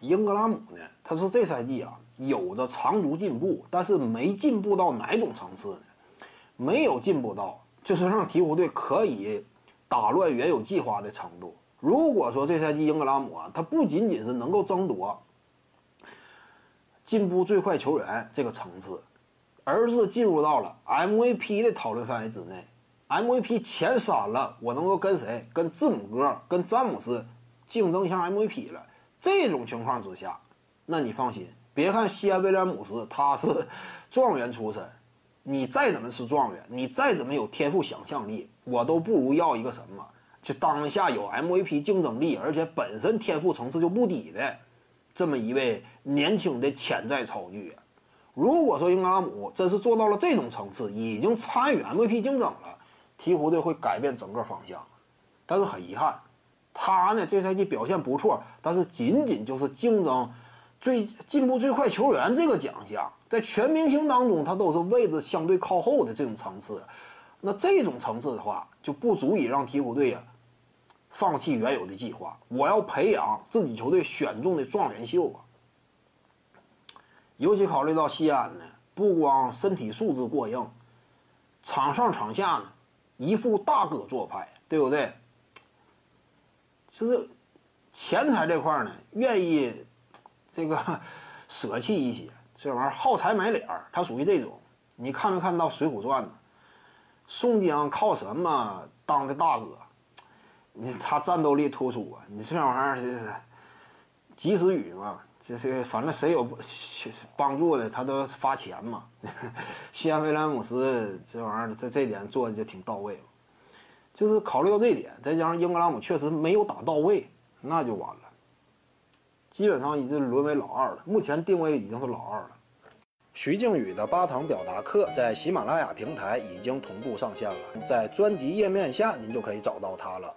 英格拉姆呢，他说这赛季啊有着长足进步，但是没进步到哪种层次呢？没有进步到就是让鹈鹕队可以打乱原有计划的程度。如果说这赛季英格拉姆啊，他不仅仅是能够争夺进步最快球员这个层次，而是进入到了 MVP 的讨论范围之内。MVP 前三了，我能够跟谁？跟字母哥、跟詹姆斯竞争一下 MVP 了。这种情况之下，那你放心，别看西安威廉姆斯他是状元出身，你再怎么是状元，你再怎么有天赋想象力，我都不如要一个什么，就当下有 MVP 竞争力，而且本身天赋层次就不低的这么一位年轻的潜在超巨。如果说英格拉姆真是做到了这种层次，已经参与 MVP 竞争了。鹈鹕队会改变整个方向，但是很遗憾，他呢这赛季表现不错，但是仅仅就是竞争最进步最快球员这个奖项，在全明星当中他都是位置相对靠后的这种层次，那这种层次的话就不足以让鹈鹕队呀放弃原有的计划。我要培养自己球队选中的状元秀啊！尤其考虑到西安呢，不光身体素质过硬，场上场下呢。一副大哥做派，对不对？就是钱财这块呢，愿意这个 舍弃一些，这玩意儿好财买脸儿，他属于这种。你看没看到《水浒传》呢？宋江靠什么当的大哥？你他战斗力突出啊！你这玩意儿就是及时雨嘛。就是反正谁有帮助的，他都发钱嘛。西安威廉姆斯这玩意儿，在这点做的就挺到位。就是考虑到这点，再加上英格拉姆确实没有打到位，那就完了。基本上已经沦为老二了。目前定位已经是老二了。徐静宇的八堂表达课在喜马拉雅平台已经同步上线了，在专辑页面下您就可以找到它了。